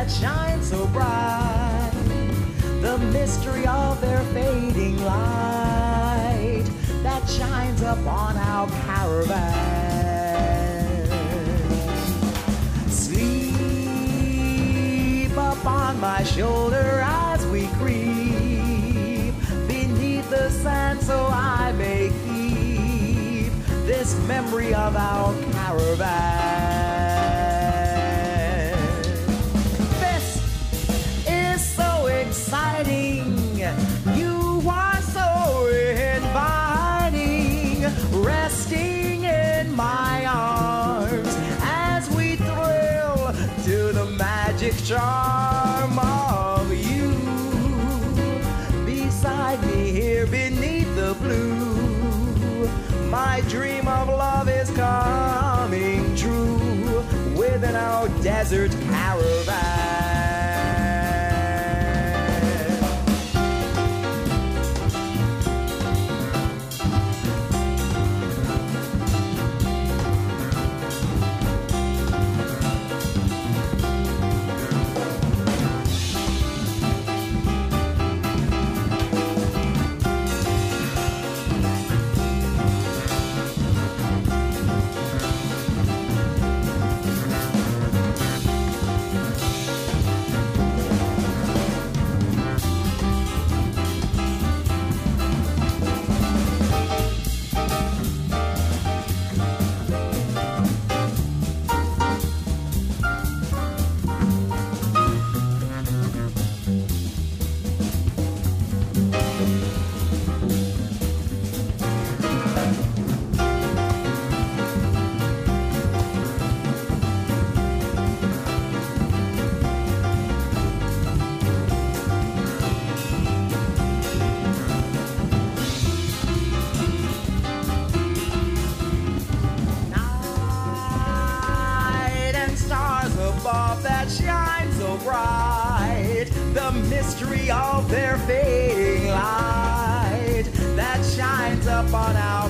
that shine so bright. The mystery of their fading light that shines upon our caravan. Sleep upon my shoulder as we creep beneath the sand so I may keep this memory of our caravan. Exciting. You are so inviting, resting in my arms as we thrill to the magic charm of you. Beside me here beneath the blue, my dream of love is coming true within our desert caravan. Above that shines so bright. The mystery of their fading light that shines upon our